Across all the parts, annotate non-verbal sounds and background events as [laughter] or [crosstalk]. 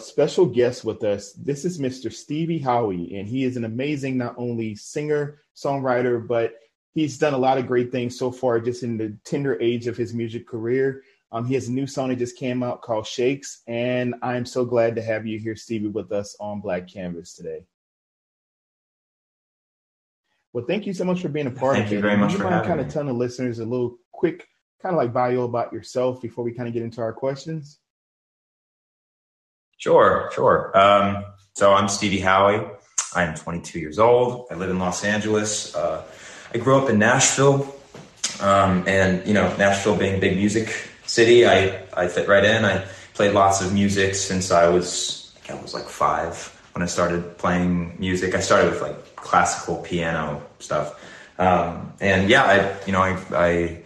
special guest with us. This is Mr. Stevie Howie, and he is an amazing not only singer, songwriter, but he's done a lot of great things so far just in the tender age of his music career. Um, he has a new song that just came out called Shakes, and I'm so glad to have you here, Stevie, with us on Black Canvas today. Well, thank you so much for being a part thank of it. Thank you very much you for mind having kind of telling the listeners a little quick, kind of like bio about yourself before we kind of get into our questions? Sure, sure. Um, so I'm Stevie Howie. I am 22 years old. I live in Los Angeles. Uh, I grew up in Nashville, um, and you know, Nashville being a big music city, I I fit right in. I played lots of music since I was I, I was like five when I started playing music. I started with like classical piano stuff, um, and yeah, I you know I I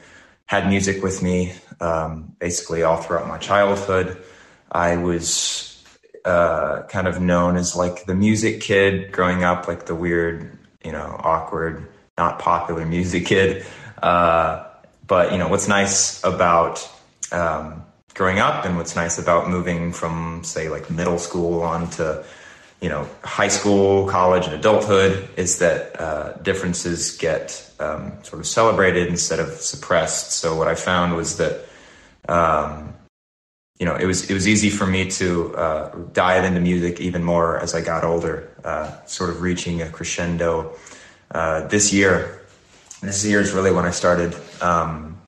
had music with me um, basically all throughout my childhood. I was uh, kind of known as like the music kid growing up, like the weird, you know, awkward, not popular music kid. Uh, but you know, what's nice about um, growing up and what's nice about moving from say like middle school on to you know high school, college, and adulthood is that uh, differences get um, sort of celebrated instead of suppressed. So what I found was that. Um, you know, it was it was easy for me to uh, dive into music even more as I got older, uh, sort of reaching a crescendo. Uh, this year, this year is really when I started, um,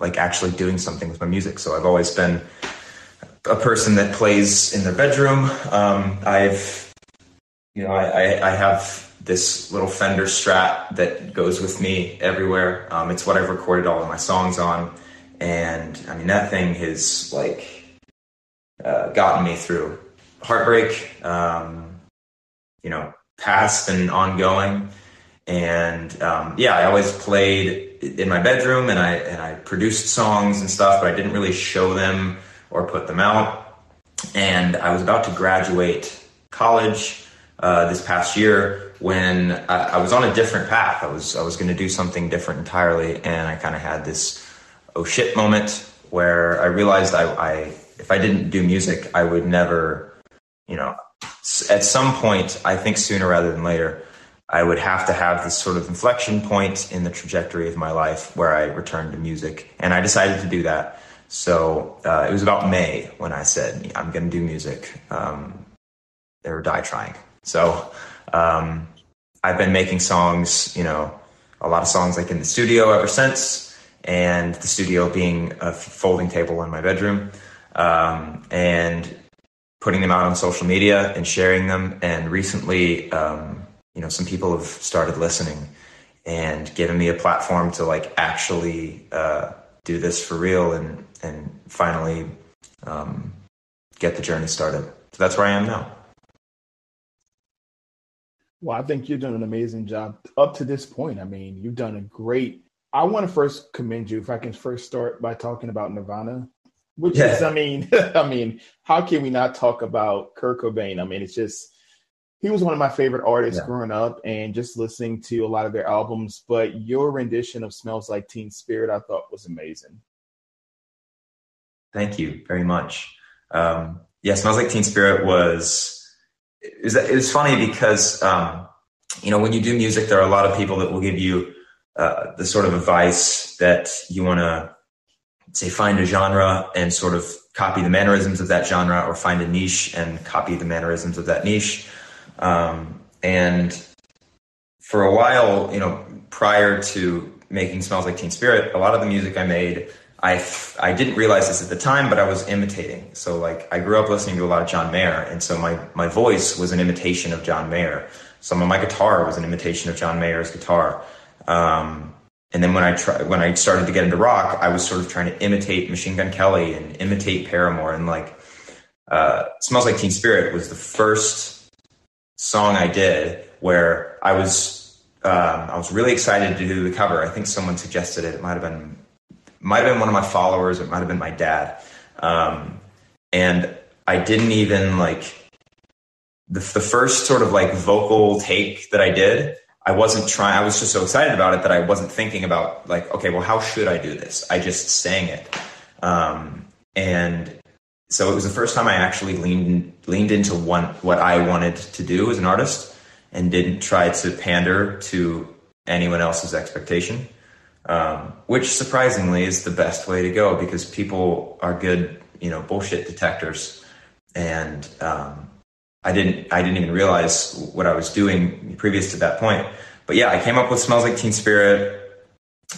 like actually doing something with my music. So I've always been a person that plays in their bedroom. Um, I've, you know, I, I, have this little Fender Strat that goes with me everywhere. Um, it's what I've recorded all of my songs on, and I mean that thing is like uh, gotten me through heartbreak, um, you know, past and ongoing. And um, yeah, I always played in my bedroom and I and I produced songs and stuff, but I didn't really show them or put them out. And I was about to graduate college uh, this past year when I, I was on a different path. I was I was going to do something different entirely, and I kind of had this oh shit moment where I realized I, I if I didn't do music, I would never, you know, at some point, I think sooner rather than later, I would have to have this sort of inflection point in the trajectory of my life where I returned to music. And I decided to do that. So uh, it was about May when I said, I'm going to do music um, or die trying. So um, I've been making songs, you know, a lot of songs like in the studio ever since. And the studio being a folding table in my bedroom um, and putting them out on social media and sharing them. And recently, um, you know, some people have started listening and given me a platform to like actually uh, do this for real and and finally um, get the journey started. So that's where I am now. Well, I think you've done an amazing job up to this point. I mean, you've done a great. I want to first commend you. If I can first start by talking about Nirvana, which yeah. is, I mean, [laughs] I mean, how can we not talk about Kurt Cobain? I mean, it's just he was one of my favorite artists yeah. growing up, and just listening to a lot of their albums. But your rendition of "Smells Like Teen Spirit" I thought was amazing. Thank you very much. Um, yeah, "Smells Like Teen Spirit" was it was, it was funny because um, you know when you do music, there are a lot of people that will give you uh, the sort of advice that you want to say find a genre and sort of copy the mannerisms of that genre or find a niche and copy the mannerisms of that niche. Um, and for a while you know prior to making smells like teen spirit a lot of the music i made I, I didn't realize this at the time but i was imitating. So like i grew up listening to a lot of john mayer and so my, my voice was an imitation of john mayer. Some of my guitar was an imitation of john mayer's guitar. Um, and then when I try, when I started to get into rock, I was sort of trying to imitate Machine Gun Kelly and imitate Paramore, and like uh, "Smells Like Teen Spirit" was the first song I did where I was um, I was really excited to do the cover. I think someone suggested it. It might have been might have been one of my followers. It might have been my dad, um, and I didn't even like the, the first sort of like vocal take that I did I wasn't trying, I was just so excited about it that I wasn't thinking about, like, okay, well, how should I do this? I just sang it. Um, and so it was the first time I actually leaned leaned into one what I wanted to do as an artist and didn't try to pander to anyone else's expectation, um, which surprisingly is the best way to go because people are good, you know, bullshit detectors, and um, I didn't I didn't even realize what I was doing previous to that point. But yeah, I came up with "Smells Like Teen Spirit."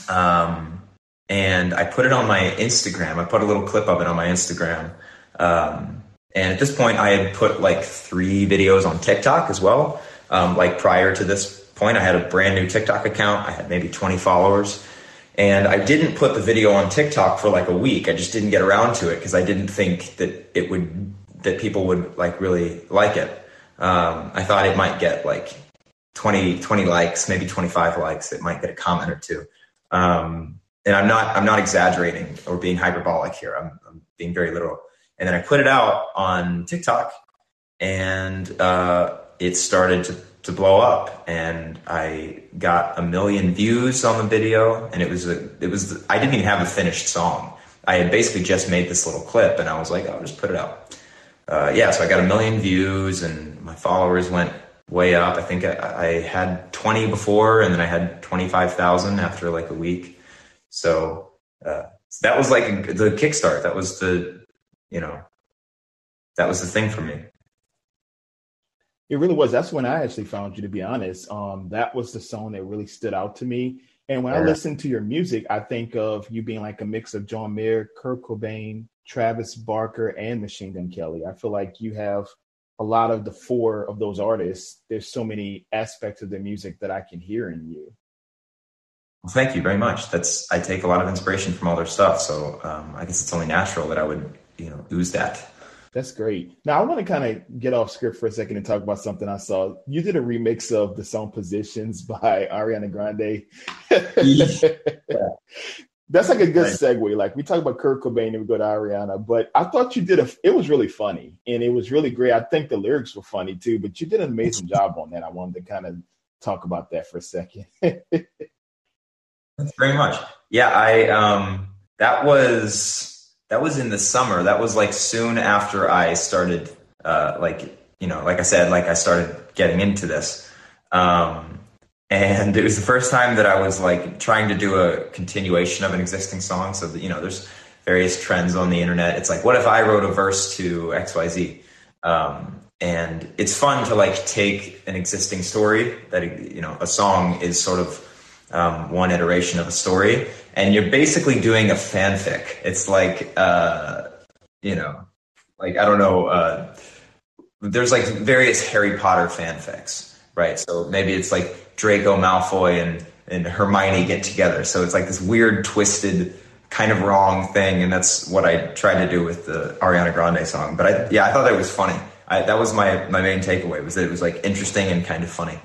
Um, and I put it on my Instagram. I put a little clip of it on my Instagram, um, and at this point, I had put like three videos on TikTok as well. Um, like prior to this point, I had a brand new TikTok account. I had maybe 20 followers. And I didn't put the video on TikTok for like a week. I just didn't get around to it because I didn't think that it would, that people would like really like it. Um, I thought it might get like 20, 20 likes, maybe 25 likes. It might get a comment or two. Um, and I'm not, I'm not exaggerating or being hyperbolic here. I'm, I'm being very literal. And then I put it out on TikTok and uh, it started to, to blow up. And I got a million views on the video. And it was, a, it was, I didn't even have a finished song. I had basically just made this little clip and I was like, I'll just put it out. Uh, yeah, so I got a million views and my followers went way up. I think I, I had 20 before and then I had 25,000 after like a week. So, uh, that was like the kickstart. That was the you know, that was the thing for me. It really was. That's when I actually found you, to be honest. Um, that was the song that really stood out to me. And when yeah. I listen to your music, I think of you being like a mix of John Mayer, Kurt Cobain, Travis Barker, and Machine Gun Kelly. I feel like you have a lot of the four of those artists. There's so many aspects of their music that I can hear in you. Well, thank you very much. That's I take a lot of inspiration from all their stuff. So um, I guess it's only natural that I would you know ooze that. That's great. Now I want to kind of get off script for a second and talk about something I saw. You did a remix of the song "Positions" [laughs] by Ariana Grande. [laughs] yeah. That's like a good segue. Like we talk about Kurt Cobain and we go to Ariana, but I thought you did a. It was really funny and it was really great. I think the lyrics were funny too, but you did an amazing [laughs] job on that. I wanted to kind of talk about that for a second. [laughs] Thanks very much. Yeah, I um that was that was in the summer. That was like soon after I started, uh, like you know, like I said, like I started getting into this, um, and it was the first time that I was like trying to do a continuation of an existing song. So that you know, there's various trends on the internet. It's like, what if I wrote a verse to X Y Z? Um, and it's fun to like take an existing story that you know a song is sort of um, one iteration of a story and you're basically doing a fanfic. It's like, uh, you know, like I don't know. Uh, there's like various Harry Potter fanfics, right? So maybe it's like Draco Malfoy and and Hermione get together. So it's like this weird, twisted, kind of wrong thing, and that's what I tried to do with the Ariana Grande song. But I, yeah, I thought that was funny. I, that was my my main takeaway was that it was like interesting and kind of funny.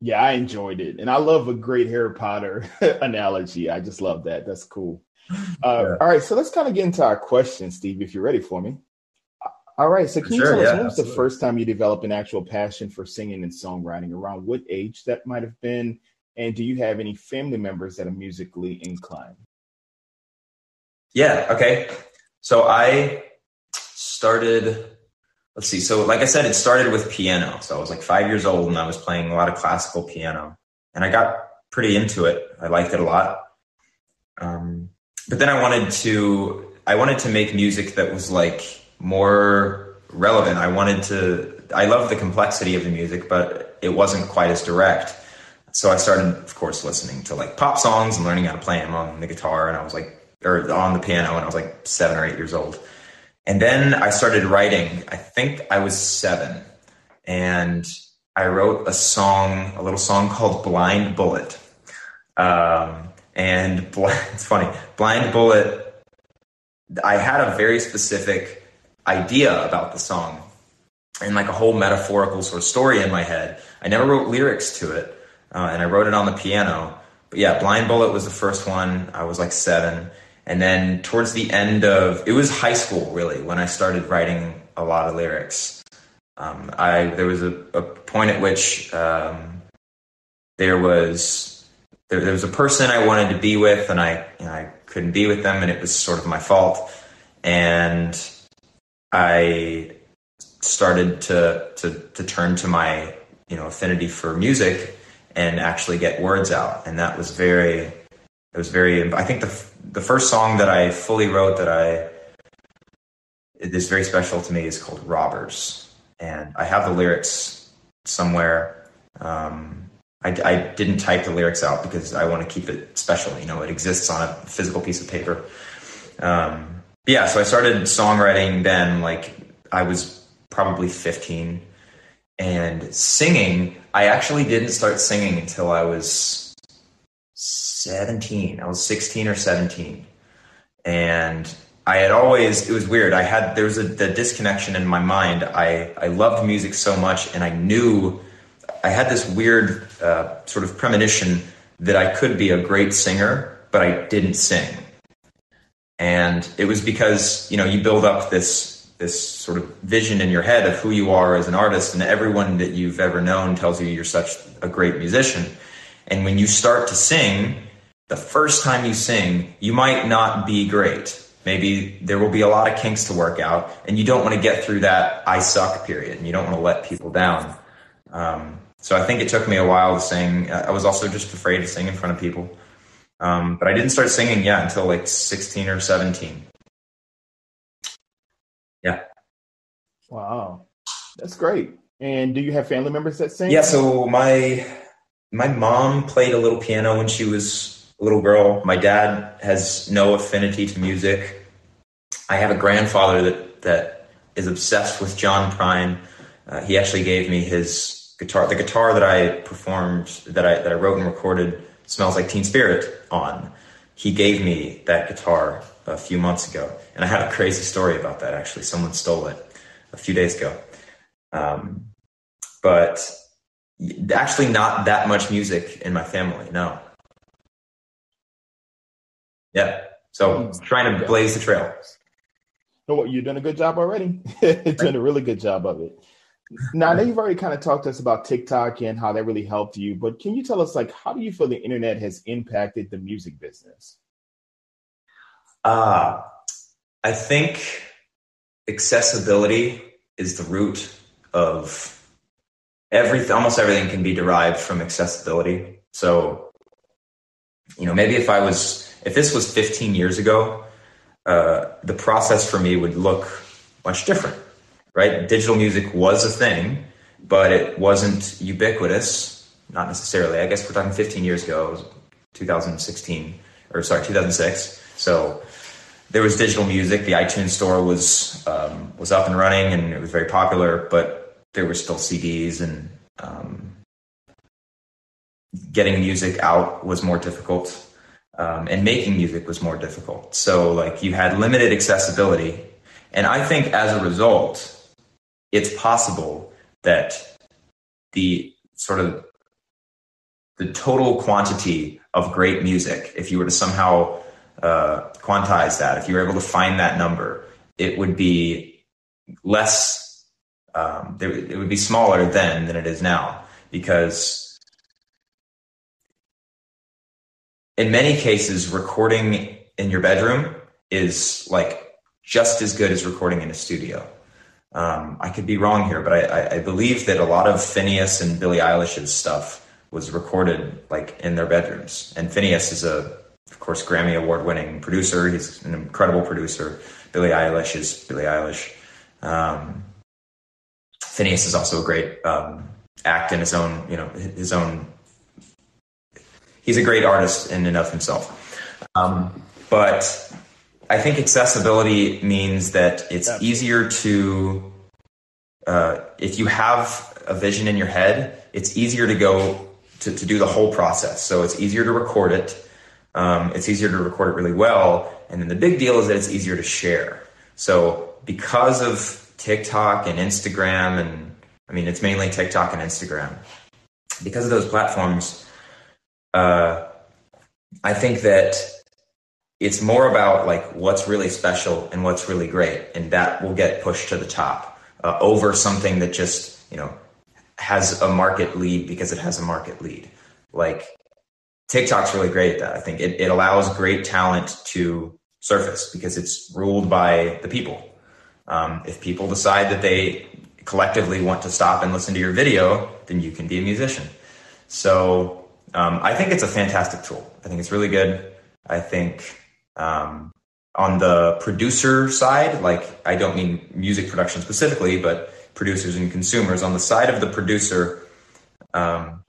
Yeah, I enjoyed it, and I love a great Harry Potter [laughs] analogy. I just love that. That's cool. Uh, yeah. All right, so let's kind of get into our questions, Steve. If you're ready for me. All right, so can you tell us yeah, when was the first time you developed an actual passion for singing and songwriting? Around what age that might have been, and do you have any family members that are musically inclined? Yeah. Okay. So I started let's see. So, like I said, it started with piano. So I was like five years old and I was playing a lot of classical piano, and I got pretty into it. I liked it a lot. Um, but then I wanted to, I wanted to make music that was like more relevant. I wanted to, I love the complexity of the music, but it wasn't quite as direct. So I started, of course, listening to like pop songs and learning how to play them on the guitar. And I was like, or on the piano, and I was like seven or eight years old. And then I started writing. I think I was seven. And I wrote a song, a little song called Blind Bullet. Um, and [laughs] it's funny, Blind Bullet, I had a very specific idea about the song and like a whole metaphorical sort of story in my head. I never wrote lyrics to it, uh, and I wrote it on the piano. But yeah, Blind Bullet was the first one. I was like seven. And then towards the end of it was high school really when I started writing a lot of lyrics. Um, I there was a, a point at which um, there was there, there, was a person I wanted to be with, and I you know, I couldn't be with them, and it was sort of my fault. and I started to to to turn to my you know affinity for music and actually get words out, and that was very it was very. I think the the first song that I fully wrote that I is very special to me is called Robbers, and I have the lyrics somewhere. Um, I, I, didn't type the lyrics out because I want to keep it special. You know, it exists on a physical piece of paper. Um, yeah, so I started songwriting then, like I was probably 15. And singing, I actually didn't start singing until I was 17. I was 16 or 17. And I had always, it was weird. I had, there was a the disconnection in my mind. I, I loved music so much and I knew, I had this weird uh, sort of premonition that I could be a great singer, but I didn't sing. And it was because, you know, you build up this this sort of vision in your head of who you are as an artist, and everyone that you've ever known tells you you're such a great musician. And when you start to sing, the first time you sing, you might not be great. Maybe there will be a lot of kinks to work out, and you don't want to get through that I suck period, and you don't want to let people down. Um, so I think it took me a while to sing. I was also just afraid to sing in front of people. Um, but I didn't start singing yet until like 16 or 17. Yeah. Wow. That's great. And do you have family members that sing? Yeah, so my my mom played a little piano when she was a little girl. My dad has no affinity to music. I have a grandfather that that is obsessed with John Prine. Uh, he actually gave me his guitar, the guitar that I performed, that I that I wrote and recorded, "Smells Like Teen Spirit" on. He gave me that guitar a few months ago. And I had a crazy story about that actually. Someone stole it a few days ago. Um, but actually, not that much music in my family, no. Yeah. So hmm. trying to blaze the trail. No, what you're doing a good job already. [laughs] doing a really good job of it. Now, I know you've already kind of talked to us about TikTok and how that really helped you, but can you tell us, like, how do you feel the internet has impacted the music business? Uh, I think accessibility is the root of everything. Almost everything can be derived from accessibility. So, you know, maybe if I was, if this was 15 years ago, uh, the process for me would look much different, right? Digital music was a thing, but it wasn't ubiquitous. Not necessarily. I guess we're talking 15 years ago, 2016, or sorry, 2006. So there was digital music. The iTunes store was um, was up and running, and it was very popular. But there were still CDs, and um, getting music out was more difficult, um, and making music was more difficult. So, like, you had limited accessibility, and I think as a result, it's possible that the sort of the total quantity of great music, if you were to somehow uh, quantize that, if you were able to find that number, it would be less, um, it would be smaller then than it is now because in many cases, recording in your bedroom is like just as good as recording in a studio. Um, I could be wrong here, but I, I, believe that a lot of Finneas and Billie Eilish's stuff was recorded like in their bedrooms. And Finneas is a of course, Grammy award winning producer. He's an incredible producer. Billie Eilish is Billie Eilish. Um, Finneas is also a great um, act in his own, you know, his own. He's a great artist in and of himself. Um, but I think accessibility means that it's easier to, uh, if you have a vision in your head, it's easier to go to, to do the whole process. So it's easier to record it um, it's easier to record it really well. And then the big deal is that it's easier to share. So because of TikTok and Instagram, and I mean, it's mainly TikTok and Instagram, because of those platforms, uh, I think that it's more about like what's really special and what's really great, and that will get pushed to the top uh, over something that just you know has a market lead because it has a market lead. Like TikTok's really great at that. I think it, it allows great talent to surface because it's ruled by the people. Um, if people decide that they collectively want to stop and listen to your video, then you can be a musician. So um, I think it's a fantastic tool. I think it's really good. I think um, on the producer side, like I don't mean music production specifically, but producers and consumers. On the side of the producer, um,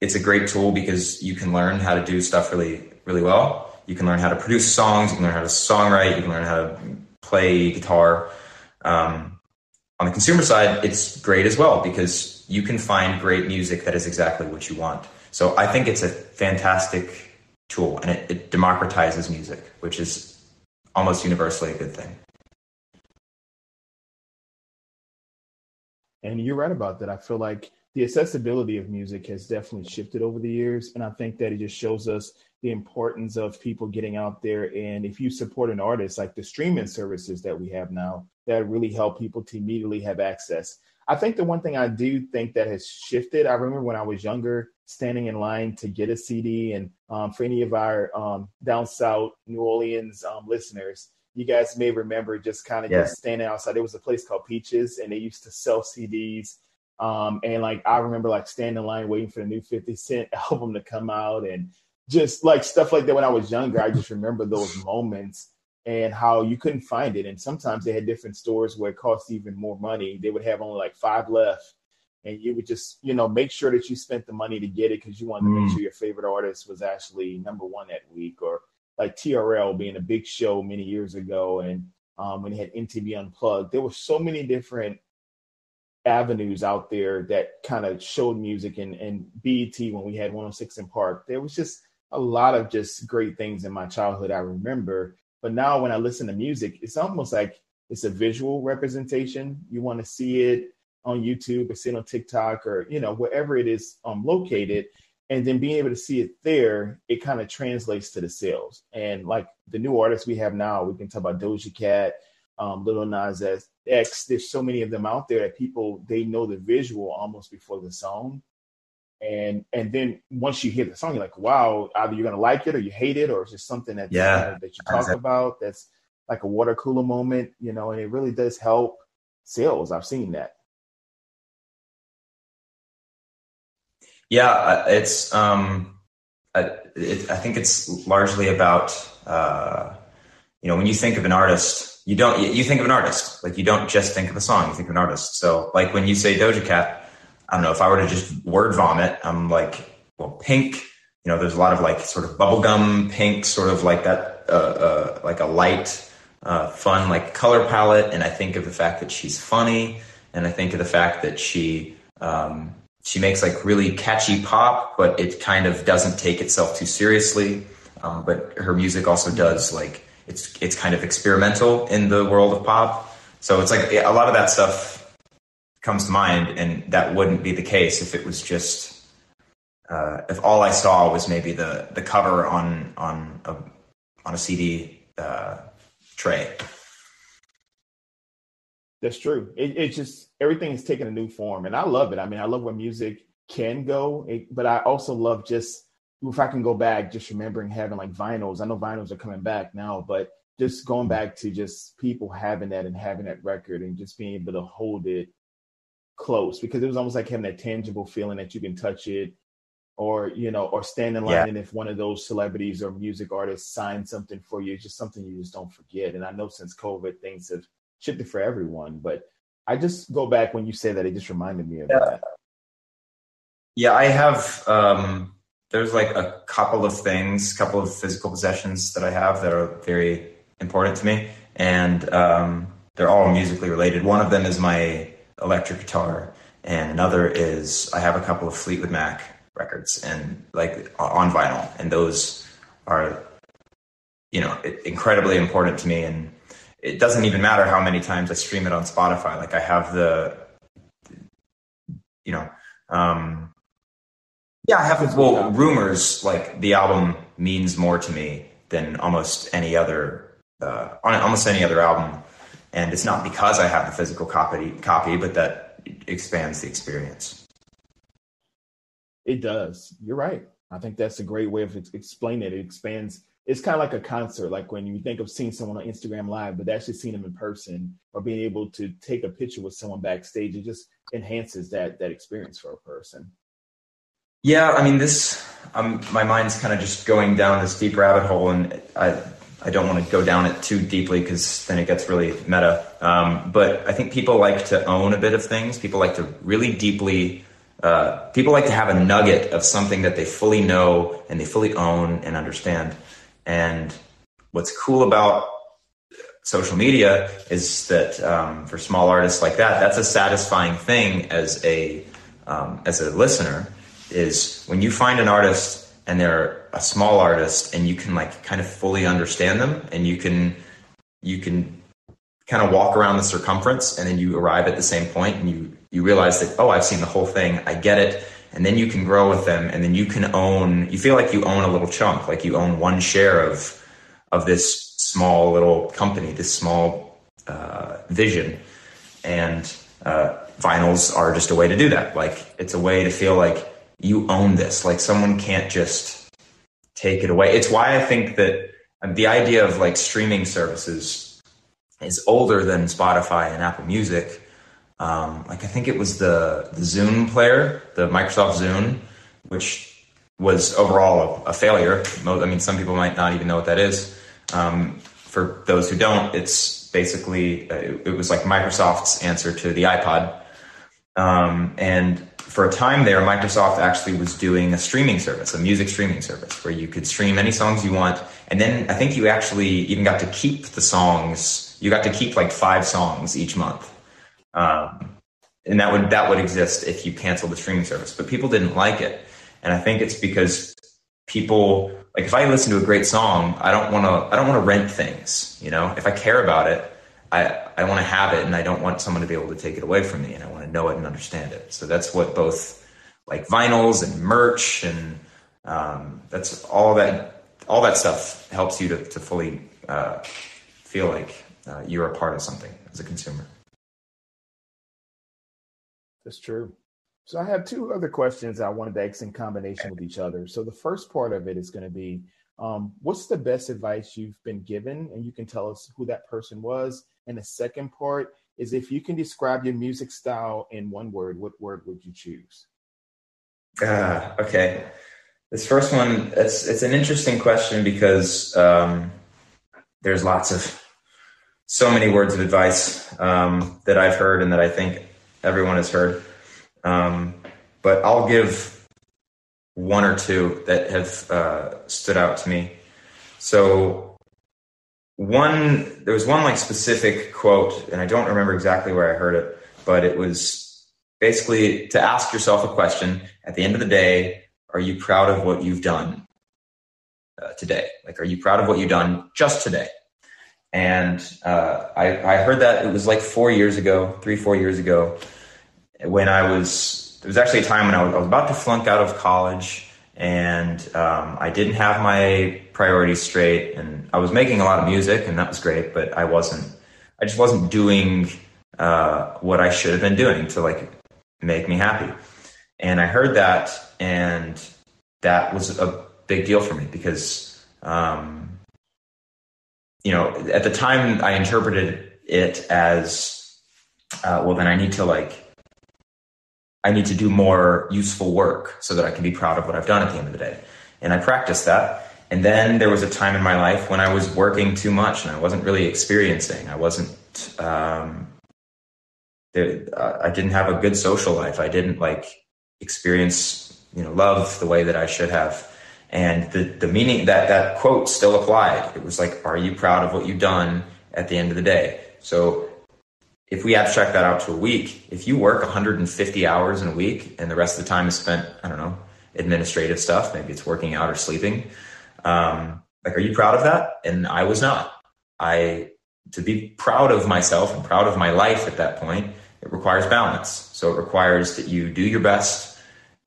it's a great tool because you can learn how to do stuff really, really well. You can learn how to produce songs. You can learn how to songwrite. You can learn how to play guitar. Um, on the consumer side, it's great as well because you can find great music that is exactly what you want. So I think it's a fantastic tool and it, it democratizes music, which is almost universally a good thing. And you're right about that. I feel like the accessibility of music has definitely shifted over the years. And I think that it just shows us the importance of people getting out there. And if you support an artist, like the streaming services that we have now, that really help people to immediately have access. I think the one thing I do think that has shifted, I remember when I was younger, standing in line to get a CD. And um, for any of our um, down south New Orleans um, listeners, you guys may remember just kind of yeah. just standing outside. There was a place called Peaches, and they used to sell CDs. Um, and like I remember like standing in line waiting for the new 50 Cent [laughs] album to come out and just like stuff like that when I was younger. I just remember those moments and how you couldn't find it. And sometimes they had different stores where it cost even more money. They would have only like five left. And you would just, you know, make sure that you spent the money to get it because you wanted to make mm. sure your favorite artist was actually number one that week or like TRL being a big show many years ago, and um, when they had MTV Unplugged, there were so many different avenues out there that kind of showed music and, and BET when we had 106 in Park. There was just a lot of just great things in my childhood I remember. But now when I listen to music, it's almost like it's a visual representation. You want to see it on YouTube or see it on TikTok or, you know, wherever it is um, located and then being able to see it there, it kind of translates to the sales. And like the new artists we have now, we can talk about Doja Cat, um, Lil Nas X. There's so many of them out there that people they know the visual almost before the song, and and then once you hear the song, you're like, wow, either you're gonna like it or you hate it, or it's just something that yeah that you talk about that's like a water cooler moment, you know, and it really does help sales. I've seen that. Yeah, it's. Um, it, I think it's largely about. Uh, you know, when you think of an artist, you don't. You think of an artist. Like you don't just think of a song. You think of an artist. So, like when you say Doja Cat, I don't know if I were to just word vomit. I'm like, well, pink. You know, there's a lot of like sort of bubblegum pink, sort of like that, uh, uh, like a light, uh, fun like color palette. And I think of the fact that she's funny, and I think of the fact that she um, she makes like really catchy pop, but it kind of doesn't take itself too seriously. Um, but her music also does like it's it's kind of experimental in the world of pop. So it's like a lot of that stuff comes to mind, and that wouldn't be the case if it was just uh, if all I saw was maybe the the cover on on a on a CD uh, tray. That's true. It, it's just everything is taking a new form, and I love it. I mean, I love where music can go, it, but I also love just if I can go back, just remembering having like vinyls. I know vinyls are coming back now, but just going back to just people having that and having that record and just being able to hold it close because it was almost like having that tangible feeling that you can touch it or you know or stand in line yeah. and if one of those celebrities or music artists sign something for you it's just something you just don't forget and i know since covid things have shifted for everyone. But I just go back when you say that, it just reminded me of yeah. that. Yeah, I have. Um, there's like a couple of things, couple of physical possessions that I have that are very important to me, and um, they're all musically related. One of them is my electric guitar, and another is I have a couple of Fleetwood Mac records and like on vinyl, and those are you know incredibly important to me and it doesn't even matter how many times I stream it on Spotify. Like I have the, you know, um, yeah, I have. Well, Rumours like the album means more to me than almost any other, uh, on almost any other album, and it's not because I have the physical copy, copy, but that expands the experience. It does. You're right. I think that's a great way of explaining it. It expands it's kind of like a concert, like when you think of seeing someone on Instagram Live, but actually seeing them in person or being able to take a picture with someone backstage, it just enhances that that experience for a person. Yeah, I mean, this um, my mind's kind of just going down this deep rabbit hole, and I I don't want to go down it too deeply because then it gets really meta. Um, but I think people like to own a bit of things. People like to really deeply. Uh, people like to have a nugget of something that they fully know and they fully own and understand. And what's cool about social media is that um, for small artists like that, that's a satisfying thing as a um, as a listener. Is when you find an artist and they're a small artist and you can like kind of fully understand them and you can you can kind of walk around the circumference and then you arrive at the same point and you you realize that oh I've seen the whole thing I get it and then you can grow with them and then you can own you feel like you own a little chunk like you own one share of of this small little company this small uh, vision and uh, vinyls are just a way to do that like it's a way to feel like you own this. Like someone can't just take it away. It's why I think that the idea of like streaming services is older than Spotify and Apple Music. Um, like I think it was the the Zune player, the Microsoft Zune, which was overall a, a failure. I mean, some people might not even know what that is. Um, for those who don't, it's basically uh, it, it, was like Microsoft's answer to the iPod, um, and for a time there, Microsoft actually was doing a streaming service, a music streaming service, where you could stream any songs you want. And then I think you actually even got to keep the songs. You got to keep like five songs each month. Um, and that would that would exist if you canceled the streaming service. But people didn't like it, and I think it's because people like if I listen to a great song, I don't want to I don't want to rent things. You know, if I care about it, I, I want to have it and I don't want someone to be able to take it away from me and I want to know it and understand it. So that's what both like vinyls and merch and um, that's all that all that stuff helps you to, to fully uh, feel like uh, you're a part of something as a consumer. That's true. So I have two other questions I wanted to ask in combination with each other. So the first part of it is going to be um, what's the best advice you've been given? And you can tell us who that person was. And the second part is if you can describe your music style in one word, what word would you choose? Ah, okay. This first one, it's it's an interesting question because um, there's lots of so many words of advice um, that I've heard and that I think everyone has heard. Um, but I'll give one or two that have uh, stood out to me. So one there was one like specific quote and i don't remember exactly where i heard it but it was basically to ask yourself a question at the end of the day are you proud of what you've done uh, today? Like are you proud of what you've done just today? And uh, I, I heard that it was like four years ago three four years ago when i was there was actually a time when i was, I was about to flunk out of college and um, I didn't have my priorities straight, and I was making a lot of music, and that was great, but I wasn't. I just wasn't doing uh, what I should have been doing to like make me happy. And I heard that, and that was a big deal for me because, um, you know, at the time I interpreted it as, uh, well, then I need to like I need to do more useful work so that I can be proud of what I've done at the end of the day. And I practiced that. And then there was a time in my life when I was working too much and I wasn't really experiencing. I wasn't, um, uh, I didn't have a good social life. I didn't like experience, you know, love the way that I should have. And the, the meaning that that quote still applied. It was like, are you proud of what you've done at the end of the day? So if we abstract that out to a week, if you work 150 hours in a week and the rest of the time is spent, I don't know, administrative stuff, maybe it's working out or sleeping, um, like, are you proud of that? And I was not. I, to be proud of myself and proud of my life at that point, it requires balance. So it requires that you do your best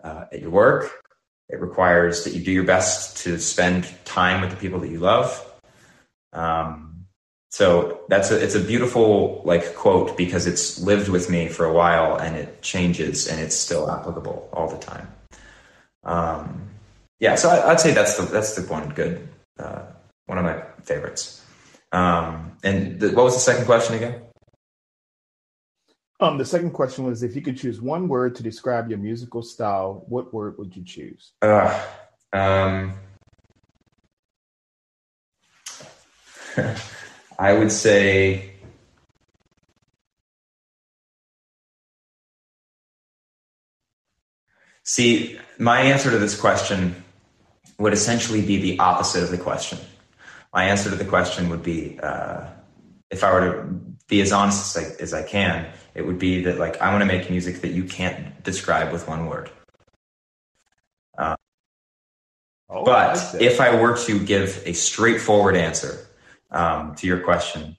uh, at your work. It requires that you do your best to spend time with the people that you love. Um, so that's a, it's a beautiful like quote because it's lived with me for a while and it changes and it's still applicable all the time. Um, yeah, so I, would say that's the that's the one good uh, one of my favorites. Um, and the, what was the second question again? Um, the second question was if you could choose one word to describe your musical style, what word would you choose? Uh, um, [laughs] [laughs] I would say See, my answer to this question would essentially be the opposite of the question. My answer to the question would be, uh, if I were to be as honest as I, as I can, it would be that like I want to make music that you can't describe with one word. Uh, oh, but if I were to give a straightforward answer um, to your question,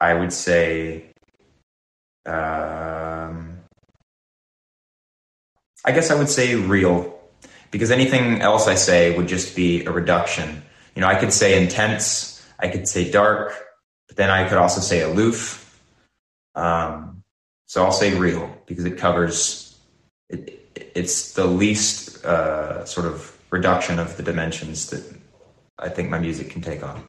I would say. Um, I guess I would say real, because anything else I say would just be a reduction. You know, I could say intense, I could say dark, but then I could also say aloof. Um, so I'll say real because it covers. It, it's the least uh, sort of reduction of the dimensions that I think my music can take on.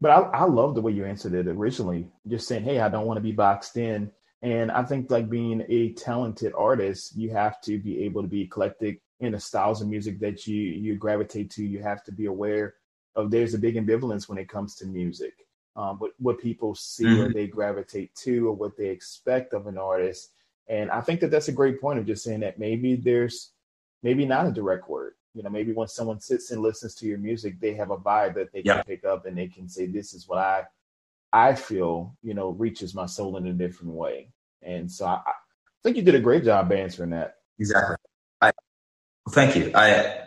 But I, I love the way you answered it originally, just saying, "Hey, I don't want to be boxed in." And I think like being a talented artist, you have to be able to be eclectic in the styles of music that you you gravitate to. You have to be aware of there's a big ambivalence when it comes to music. Um, what what people see mm-hmm. or they gravitate to or what they expect of an artist. And I think that that's a great point of just saying that maybe there's maybe not a direct word. You know, maybe when someone sits and listens to your music, they have a vibe that they yeah. can pick up and they can say, "This is what I I feel, you know, reaches my soul in a different way. And so I, I think you did a great job answering that. Exactly. I, well, thank you. I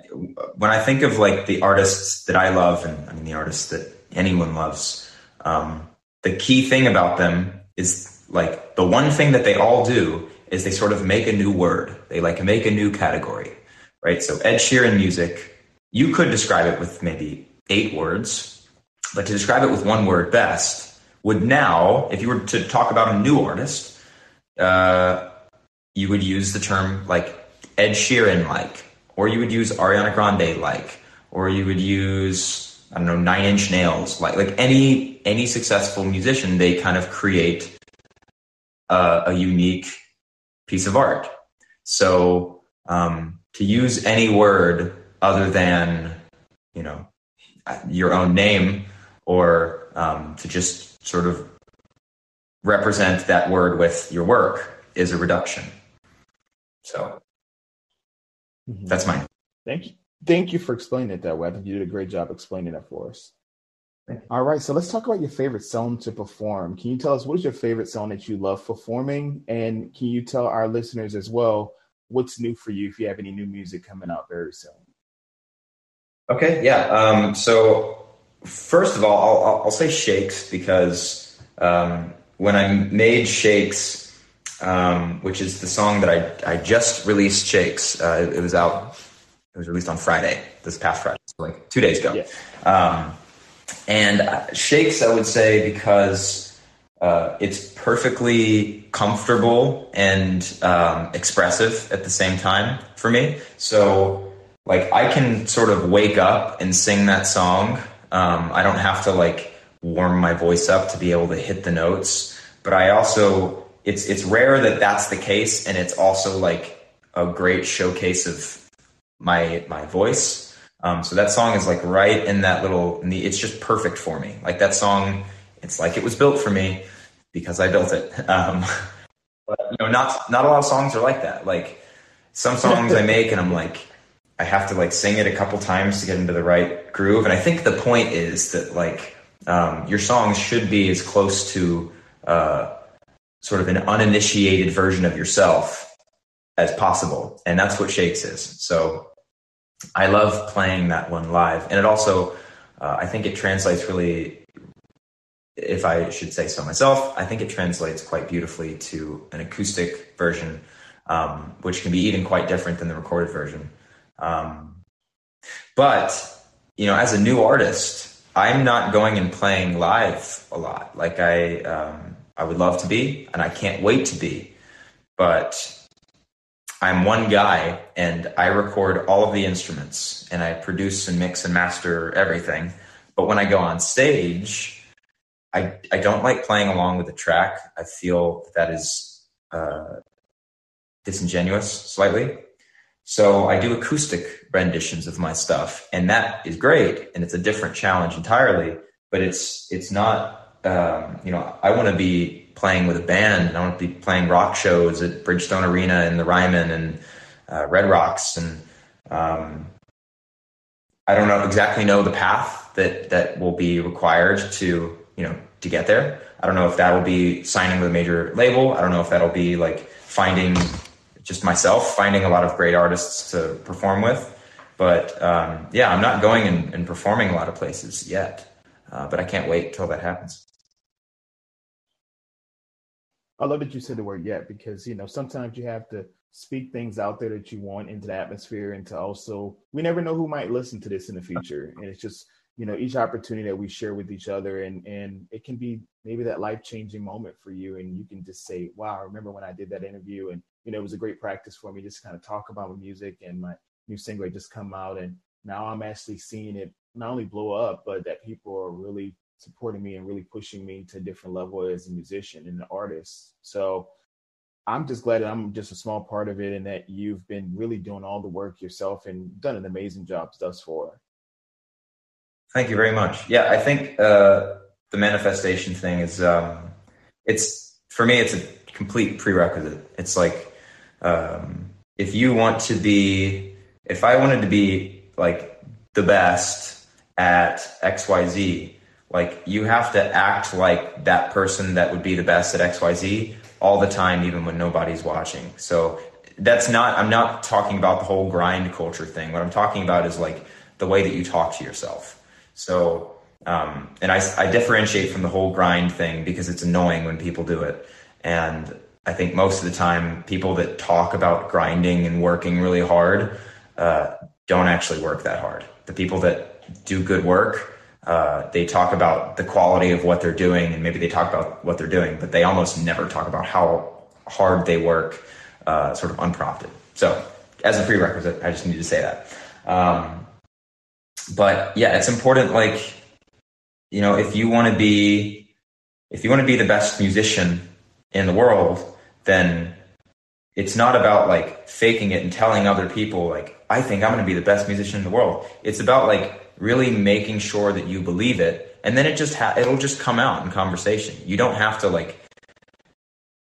when I think of like the artists that I love, and I mean the artists that anyone loves, um, the key thing about them is like the one thing that they all do is they sort of make a new word. They like make a new category, right? So Ed Sheeran music, you could describe it with maybe eight words, but to describe it with one word best would now, if you were to talk about a new artist, uh, you would use the term like Ed Sheeran like, or you would use Ariana Grande like, or you would use I don't know Nine Inch Nails like like any any successful musician they kind of create a, a unique piece of art. So um, to use any word other than you know your own name or um, to just sort of represent that word with your work is a reduction. So mm-hmm. that's mine. Thank you. Thank you for explaining it that way. I think you did a great job explaining it for us. All right, so let's talk about your favorite song to perform. Can you tell us what is your favorite song that you love performing? And can you tell our listeners as well what's new for you if you have any new music coming out very soon? Okay, yeah. Um, so First of all, I'll, I'll say shakes because um, when I made shakes, um, which is the song that I, I just released shakes, uh, it, it, was out, it was released on Friday, this past Friday, so like two days ago. Yeah. Um, and uh, shakes, I would say, because uh, it's perfectly comfortable and um, expressive at the same time for me. So, like, I can sort of wake up and sing that song um, I don't have to like warm my voice up to be able to hit the notes, but I also it's it's rare that that's the case, and it's also like a great showcase of my my voice. Um, so that song is like right in that little. It's just perfect for me. Like that song, it's like it was built for me because I built it. [laughs] Um, but you know, not not a lot of songs are like that. Like some songs I make, and I'm like, I have to like sing it a couple times to get into the right groove. And I think the point is that like um, your songs should be as close to uh, sort of an uninitiated version of yourself as possible. And that's what Shakes is. So I love playing that one live. And it also, uh, I think it translates really, if I should say so myself, I think it translates quite beautifully to an acoustic version, um, which can be even quite different than the recorded version. Um, but you know, as a new artist, I'm not going and playing live a lot. Like I, um, I would love to be, and I can't wait to be. But I'm one guy and I record all of the instruments and I produce and mix and master everything. But when I go on stage, I, I don't like playing along with the track. I feel that is uh, disingenuous slightly. So I do acoustic renditions of my stuff, and that is great, and it's a different challenge entirely. But it's it's not um, you know I want to be playing with a band, and I want to be playing rock shows at Bridgestone Arena and the Ryman and uh, Red Rocks, and um, I don't know exactly know the path that that will be required to you know to get there. I don't know if that will be signing with a major label. I don't know if that'll be like finding just myself, finding a lot of great artists to perform with. But um, yeah, I'm not going and, and, performing a lot of places yet. Uh, but I can't wait till that happens. I love that you said the word yet because you know sometimes you have to speak things out there that you want into the atmosphere and to also we never know who might listen to this in the future and it's just you know each opportunity that we share with each other and and it can be maybe that life changing moment for you and you can just say wow i remember when i did that interview and you know it was a great practice for me just kind of talk about my music and my new single had just come out and now i'm actually seeing it not only blow up but that people are really supporting me and really pushing me to a different level as a musician and an artist. So i'm just glad that i'm just a small part of it and that you've been really doing all the work yourself and done an amazing job thus far Thank you very much. Yeah, I think uh, the manifestation thing is um, it's for me it's a complete prerequisite. It's like um, if you want to be, if I wanted to be like the best at X Y Z, like you have to act like that person that would be the best at X Y Z all the time, even when nobody's watching. So that's not. I'm not talking about the whole grind culture thing. What I'm talking about is like the way that you talk to yourself so, um, and I, I differentiate from the whole grind thing because it's annoying when people do it. And I think most of the time, people that talk about grinding and working really hard uh, don't actually work that hard. The people that do good work, uh, they talk about the quality of what they're doing, and maybe they talk about what they're doing, but they almost never talk about how hard they work, uh, sort of unprompted. So, as a prerequisite, I just need to say that. Um, but yeah, it's important. Like, you know, if you want to be, if you want to be the best musician in the world, then it's not about like faking it and telling other people like I think I'm going to be the best musician in the world. It's about like really making sure that you believe it, and then it just ha- it'll just come out in conversation. You don't have to like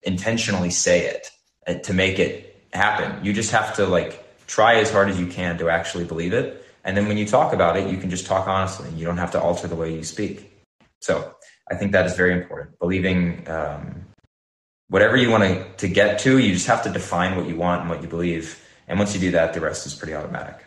intentionally say it uh, to make it happen. You just have to like try as hard as you can to actually believe it and then when you talk about it, you can just talk honestly. You don't have to alter the way you speak. So I think that is very important. Believing um, whatever you want to, to get to, you just have to define what you want and what you believe. And once you do that, the rest is pretty automatic.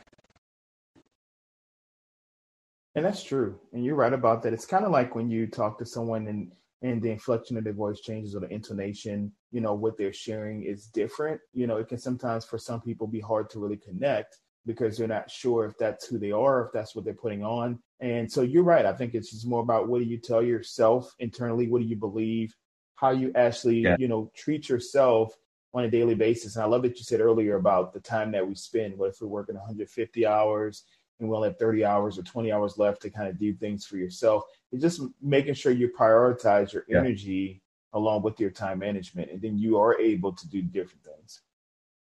And that's true. And you're right about that. It's kind of like when you talk to someone and and the inflection of their voice changes or the intonation, you know, what they're sharing is different. You know, it can sometimes for some people be hard to really connect because they're not sure if that's who they are, if that's what they're putting on. And so you're right. I think it's just more about what do you tell yourself internally? What do you believe? How you actually, yeah. you know, treat yourself on a daily basis. And I love that you said earlier about the time that we spend. What if we're working 150 hours and we only have 30 hours or 20 hours left to kind of do things for yourself? It's just making sure you prioritize your yeah. energy along with your time management, and then you are able to do different things.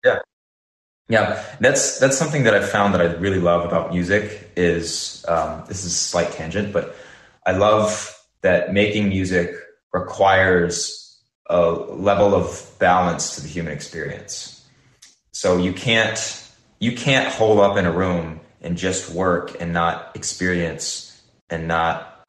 Yeah, yeah, that's that's something that I've found that I really love about music is um, this is a slight tangent, but I love that making music requires a level of balance to the human experience. So you can't you can't hole up in a room and just work and not experience and not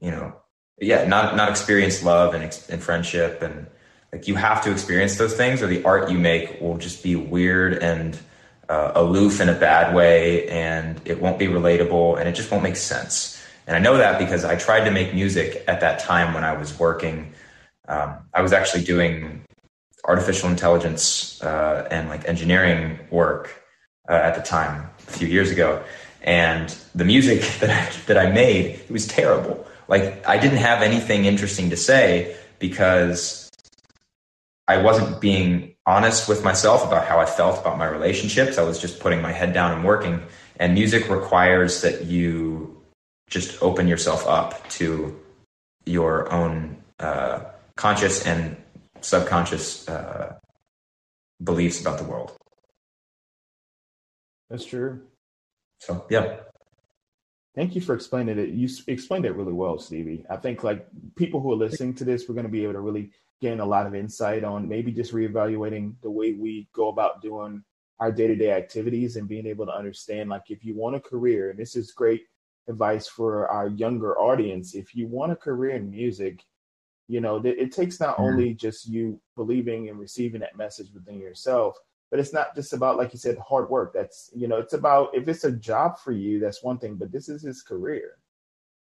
you know yeah not not experience love and, and friendship and like you have to experience those things, or the art you make will just be weird and uh, aloof in a bad way, and it won't be relatable, and it just won't make sense. And I know that because I tried to make music at that time when I was working. Um, I was actually doing artificial intelligence uh, and like engineering work uh, at the time a few years ago, and the music [laughs] that I, that I made it was terrible. Like I didn't have anything interesting to say because I wasn't being honest with myself about how I felt about my relationships. I was just putting my head down and working. And music requires that you just open yourself up to your own uh, conscious and subconscious uh, beliefs about the world. That's true. So, yeah. Thank you for explaining it. You explained it really well, Stevie. I think like people who are listening to this, we're going to be able to really gain a lot of insight on maybe just reevaluating the way we go about doing our day-to-day activities and being able to understand like if you want a career, and this is great advice for our younger audience, if you want a career in music, you know, it takes not mm-hmm. only just you believing and receiving that message within yourself, but it's not just about like you said hard work that's you know it's about if it's a job for you that's one thing but this is his career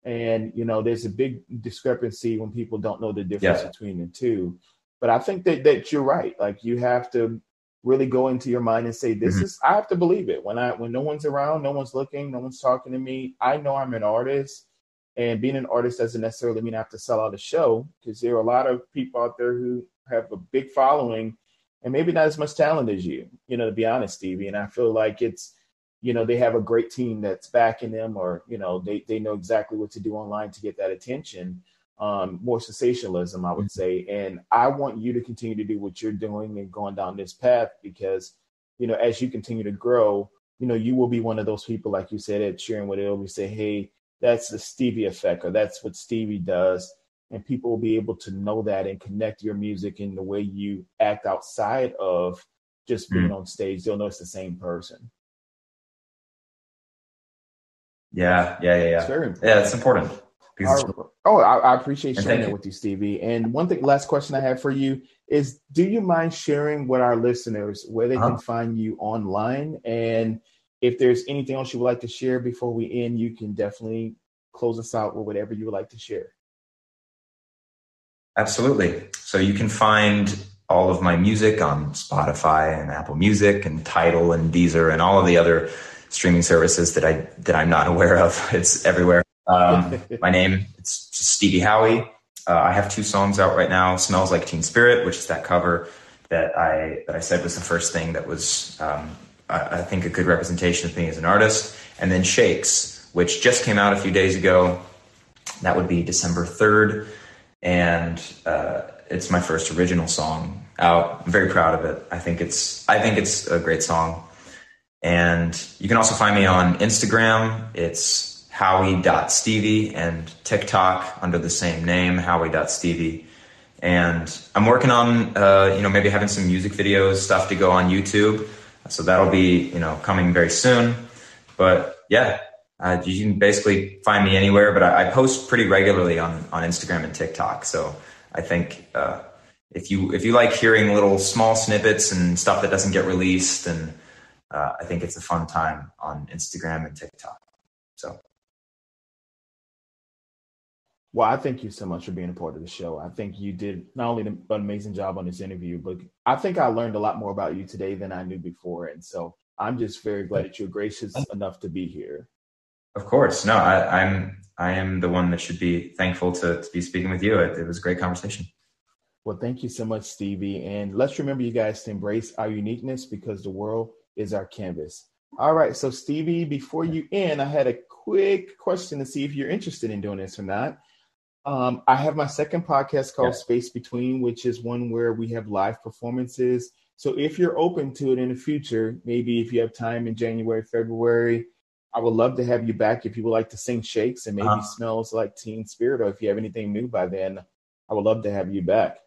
and you know there's a big discrepancy when people don't know the difference yeah. between the two but i think that that you're right like you have to really go into your mind and say this mm-hmm. is i have to believe it when i when no one's around no one's looking no one's talking to me i know i'm an artist and being an artist doesn't necessarily mean i have to sell out a show because there are a lot of people out there who have a big following and maybe not as much talent as you, you know, to be honest, Stevie. And I feel like it's, you know, they have a great team that's backing them or, you know, they, they know exactly what to do online to get that attention. Um, more sensationalism, I would mm-hmm. say. And I want you to continue to do what you're doing and going down this path because, you know, as you continue to grow, you know, you will be one of those people, like you said, at sharing with it, we say, hey, that's the Stevie effect, or that's what Stevie does and people will be able to know that and connect your music in the way you act outside of just being mm. on stage. They'll know it's the same person. Yeah, yeah, yeah, yeah. It's very important. Yeah, it's important. Our, oh, I, I, appreciate sharing that with you, Stevie. And one thing, last question I have for you is: Do you mind sharing with our listeners where they uh-huh. can find you online? And if there's anything else you would like to share before we end, you can definitely close us out with whatever you would like to share. Absolutely. So you can find all of my music on Spotify and Apple Music and Tidal and Deezer and all of the other streaming services that I that I'm not [laughs] aware of. It's everywhere. Um, [laughs] my name it's Stevie Howie. Uh, I have two songs out right now. "Smells Like Teen Spirit," which is that cover that I that I said was the first thing that was um, I, I think a good representation of me as an artist, and then "Shakes," which just came out a few days ago. That would be December third and uh, it's my first original song out. I'm very proud of it. I think it's I think it's a great song. And you can also find me on Instagram. It's howie.stevie and TikTok under the same name, howie.stevie. And I'm working on, uh, you know, maybe having some music videos, stuff to go on YouTube. So that'll be, you know, coming very soon. But yeah, uh, you can basically find me anywhere, but I, I, post pretty regularly on, on Instagram and TikTok. So I think uh, if you if you like hearing little small snippets and stuff that doesn't get released, and uh, I think it's a fun time on Instagram and TikTok. So. Well, I thank you so much for being a part of the show. I think you did not only an amazing job on this interview, but I think I learned a lot more about you today than I knew before. And so I'm just very glad that you're gracious enough to be here. Of course. No, I, am I am the one that should be thankful to, to be speaking with you. It, it was a great conversation. Well, thank you so much, Stevie. And let's remember, you guys, to embrace our uniqueness because the world is our canvas. All right. So, Stevie, before you end, I had a quick question to see if you're interested in doing this or not. Um, I have my second podcast called yeah. Space Between, which is one where we have live performances. So, if you're open to it in the future, maybe if you have time in January, February, I would love to have you back if you would like to sing shakes and maybe uh-huh. smells like Teen Spirit, or if you have anything new by then, I would love to have you back.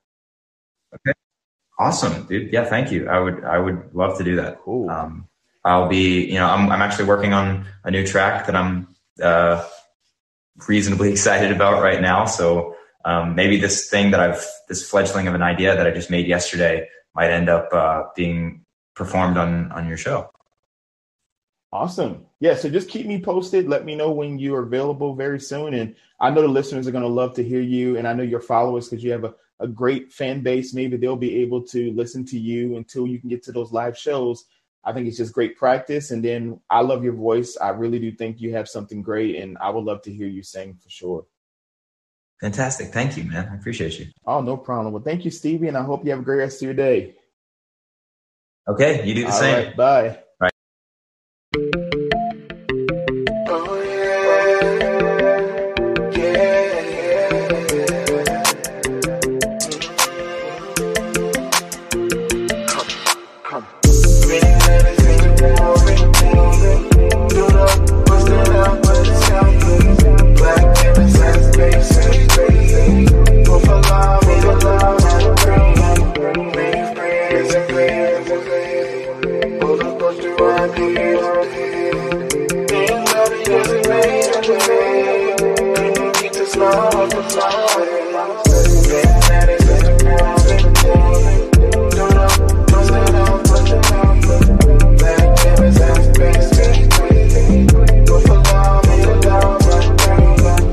Awesome, dude. Yeah, thank you. I would I would love to do that. Cool. Um, I'll be, you know, I'm I'm actually working on a new track that I'm uh, reasonably [laughs] excited about right now. So um, maybe this thing that I've this fledgling of an idea that I just made yesterday might end up uh, being performed on on your show. Awesome. Yeah, so just keep me posted. Let me know when you are available very soon. And I know the listeners are going to love to hear you. And I know your followers, because you have a, a great fan base, maybe they'll be able to listen to you until you can get to those live shows. I think it's just great practice. And then I love your voice. I really do think you have something great. And I would love to hear you sing for sure. Fantastic. Thank you, man. I appreciate you. Oh, no problem. Well, thank you, Stevie. And I hope you have a great rest of your day. Okay, you do the All same. right, bye.